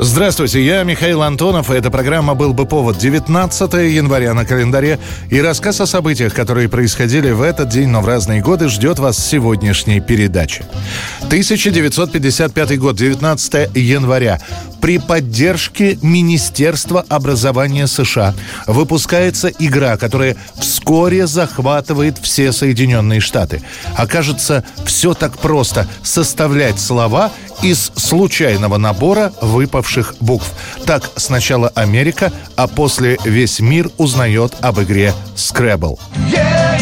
Здравствуйте, я Михаил Антонов, и эта программа «Был бы повод» 19 января на календаре. И рассказ о событиях, которые происходили в этот день, но в разные годы, ждет вас сегодняшней передачи. 1955 год, 19 января. При поддержке Министерства образования США выпускается игра, которая вскоре захватывает все Соединенные Штаты. Окажется, все так просто – составлять слова из случайного набора выпавших букв. Так сначала Америка, а после весь мир узнает об игре Scrabble. Yeah,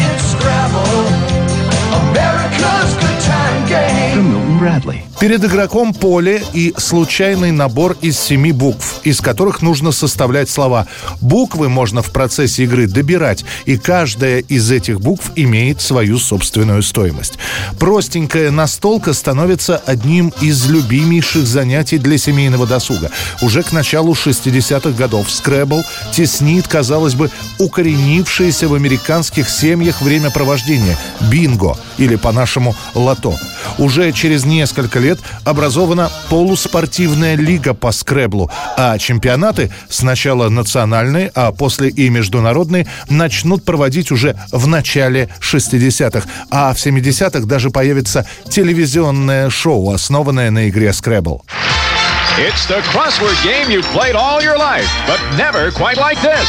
Брэдли. Перед игроком поле и случайный набор из семи букв, из которых нужно составлять слова. Буквы можно в процессе игры добирать, и каждая из этих букв имеет свою собственную стоимость. Простенькая настолка становится одним из любимейших занятий для семейного досуга. Уже к началу 60-х годов скребл теснит, казалось бы, укоренившееся в американских семьях времяпровождение – бинго или по-нашему лото. Уже через несколько лет образована полуспортивная лига по скреблу, а чемпионаты, сначала национальные, а после и международные, начнут проводить уже в начале 60-х. А в 70-х даже появится телевизионное шоу, основанное на игре скребл. It's the crossword game you've played all your life, but never quite like this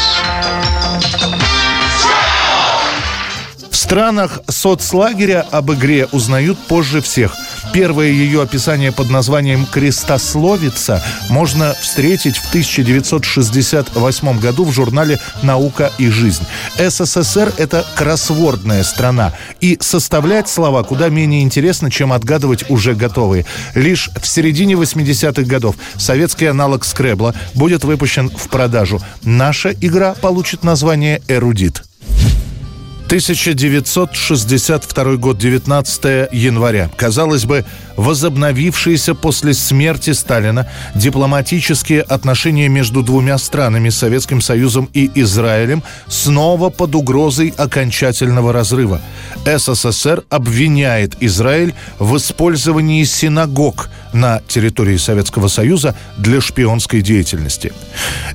странах соцлагеря об игре узнают позже всех. Первое ее описание под названием «Крестословица» можно встретить в 1968 году в журнале «Наука и жизнь». СССР – это кроссвордная страна, и составлять слова куда менее интересно, чем отгадывать уже готовые. Лишь в середине 80-х годов советский аналог скребла будет выпущен в продажу. Наша игра получит название «Эрудит». 1962 год, 19 января. Казалось бы, возобновившиеся после смерти Сталина дипломатические отношения между двумя странами, Советским Союзом и Израилем, снова под угрозой окончательного разрыва. СССР обвиняет Израиль в использовании синагог на территории Советского Союза для шпионской деятельности.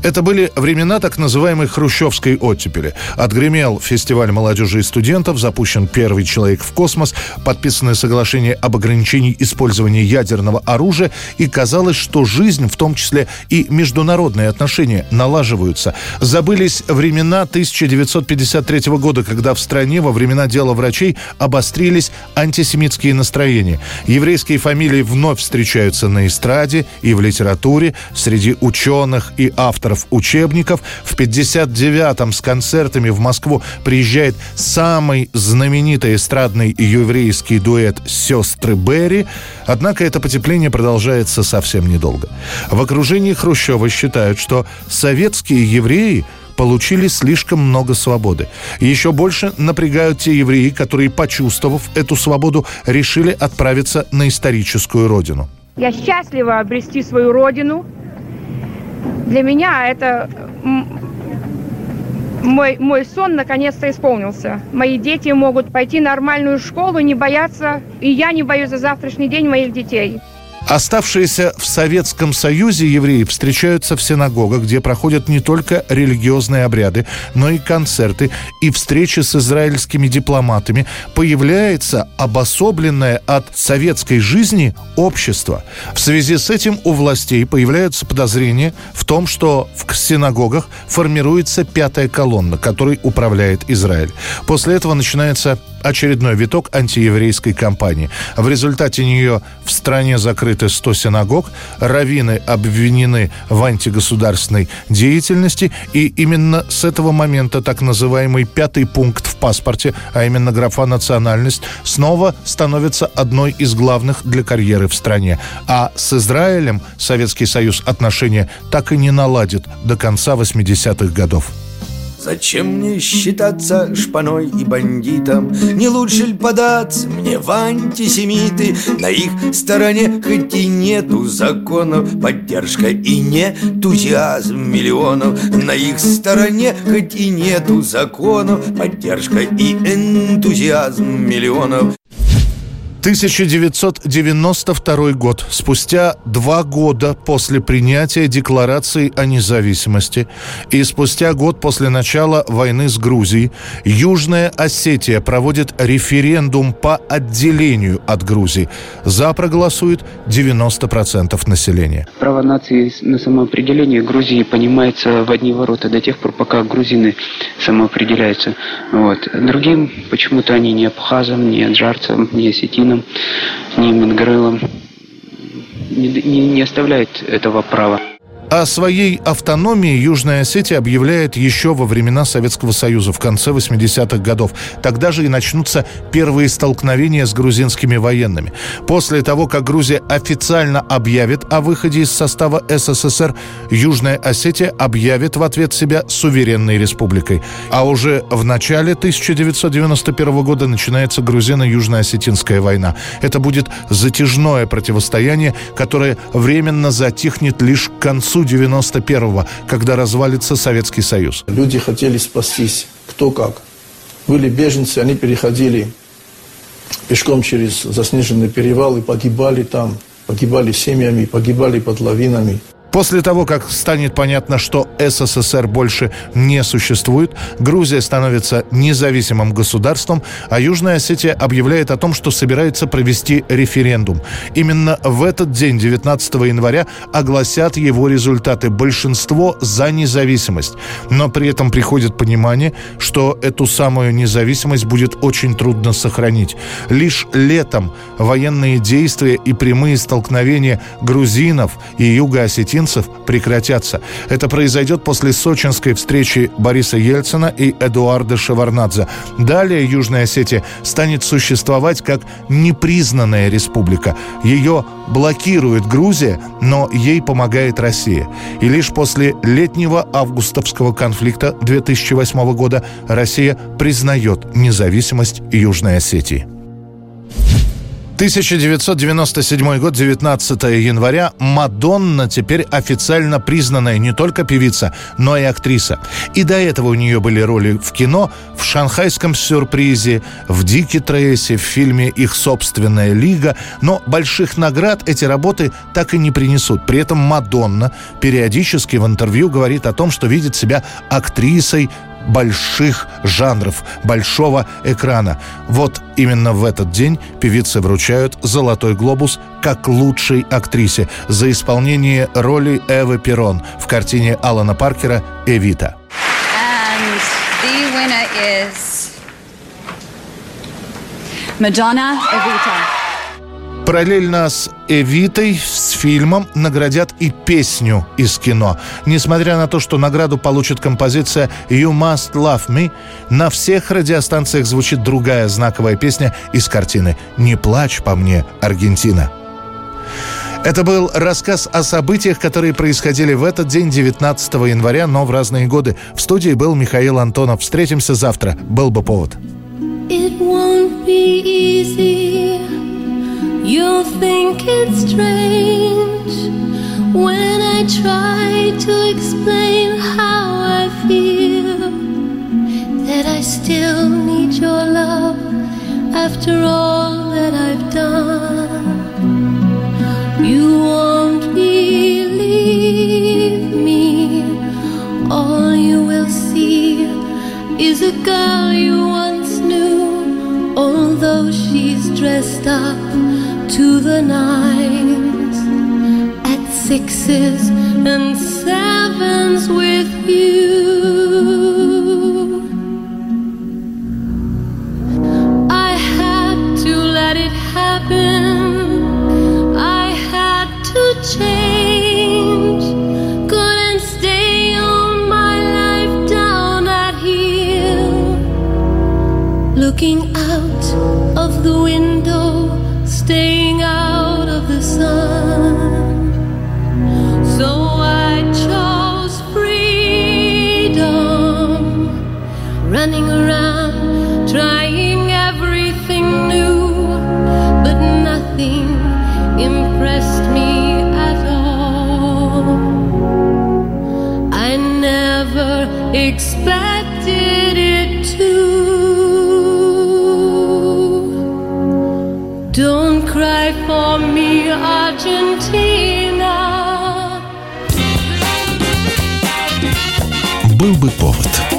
Это были времена так называемой хрущевской оттепели. Отгремел фестиваль молодежи и студентов, запущен первый человек в космос, подписанное соглашение об ограничении использования ядерного оружия, и казалось, что жизнь, в том числе и международные отношения, налаживаются. Забылись времена 1953 года, когда в стране во времена дела врачей обострились антисемитские настроения. Еврейские фамилии вновь встречаются на эстраде и в литературе, среди ученых и авторов учебников. В 59-м с концертами в Москву приезжает самый знаменитый эстрадный еврейский дуэт «Сестры Берри». Однако это потепление продолжается совсем недолго. В окружении Хрущева считают, что советские евреи – получили слишком много свободы. еще больше напрягают те евреи, которые, почувствовав эту свободу, решили отправиться на историческую родину. Я счастлива обрести свою родину. Для меня это мой, мой сон наконец-то исполнился. Мои дети могут пойти в нормальную школу, не бояться, и я не боюсь за завтрашний день моих детей. Оставшиеся в Советском Союзе евреи встречаются в синагогах, где проходят не только религиозные обряды, но и концерты и встречи с израильскими дипломатами. Появляется обособленное от советской жизни общество. В связи с этим у властей появляются подозрения в том, что в синагогах формируется пятая колонна, которой управляет Израиль. После этого начинается очередной виток антиеврейской кампании. В результате нее в стране закрыты 100 синагог, раввины обвинены в антигосударственной деятельности, и именно с этого момента так называемый пятый пункт в паспорте, а именно графа «национальность», снова становится одной из главных для карьеры в стране. А с Израилем Советский Союз отношения так и не наладит до конца 80-х годов. Зачем мне считаться шпаной и бандитом? Не лучше ли податься мне в антисемиты? На их стороне хоть и нету законов Поддержка и не энтузиазм миллионов На их стороне хоть и нету законов Поддержка и энтузиазм миллионов 1992 год. Спустя два года после принятия Декларации о независимости и спустя год после начала войны с Грузией, Южная Осетия проводит референдум по отделению от Грузии. За проголосует 90% населения. Право нации на самоопределение Грузии понимается в одни ворота до тех пор, пока грузины самоопределяются. Вот. Другим почему-то они не абхазам, не аджарцам, не осетинам Путиным, ни Мингрелом не, не, не оставляет этого права. О своей автономии Южная Осетия объявляет еще во времена Советского Союза в конце 80-х годов. Тогда же и начнутся первые столкновения с грузинскими военными. После того, как Грузия официально объявит о выходе из состава СССР, Южная Осетия объявит в ответ себя суверенной республикой. А уже в начале 1991 года начинается грузино-южно-осетинская война. Это будет затяжное противостояние, которое временно затихнет лишь к концу 91-го, когда развалится Советский Союз. Люди хотели спастись, кто как. Были беженцы, они переходили пешком через заснеженный перевал и погибали там, погибали семьями, погибали под лавинами. После того, как станет понятно, что СССР больше не существует, Грузия становится независимым государством, а Южная Осетия объявляет о том, что собирается провести референдум. Именно в этот день, 19 января, огласят его результаты. Большинство за независимость. Но при этом приходит понимание, что эту самую независимость будет очень трудно сохранить. Лишь летом военные действия и прямые столкновения грузинов и юго-осетин украинцев прекратятся. Это произойдет после сочинской встречи Бориса Ельцина и Эдуарда Шеварнадзе. Далее Южная Осетия станет существовать как непризнанная республика. Ее блокирует Грузия, но ей помогает Россия. И лишь после летнего августовского конфликта 2008 года Россия признает независимость Южной Осетии. 1997 год, 19 января. Мадонна теперь официально признанная не только певица, но и актриса. И до этого у нее были роли в кино, в «Шанхайском сюрпризе», в «Дике Трейсе», в фильме «Их собственная лига». Но больших наград эти работы так и не принесут. При этом Мадонна периодически в интервью говорит о том, что видит себя актрисой больших жанров, большого экрана. Вот именно в этот день певицы вручают «Золотой глобус» как лучшей актрисе за исполнение роли Эвы Перрон в картине Алана Паркера «Эвита». Madonna Evita. Параллельно с «Эвитой», с фильмом наградят и песню из кино. Несмотря на то, что награду получит композиция «You Must Love Me», на всех радиостанциях звучит другая знаковая песня из картины «Не плачь по мне, Аргентина». Это был рассказ о событиях, которые происходили в этот день, 19 января, но в разные годы. В студии был Михаил Антонов. Встретимся завтра. Был бы повод. It won't be easy. You'll think it's strange when I try to explain how I feel that I still need your love after all that I've done. You won't believe me, all you will see is a girl you once knew, although she's dressed up to the nines at sixes and sevens with you. expected it to. Don't cry for me, Argentina. Был бы повод.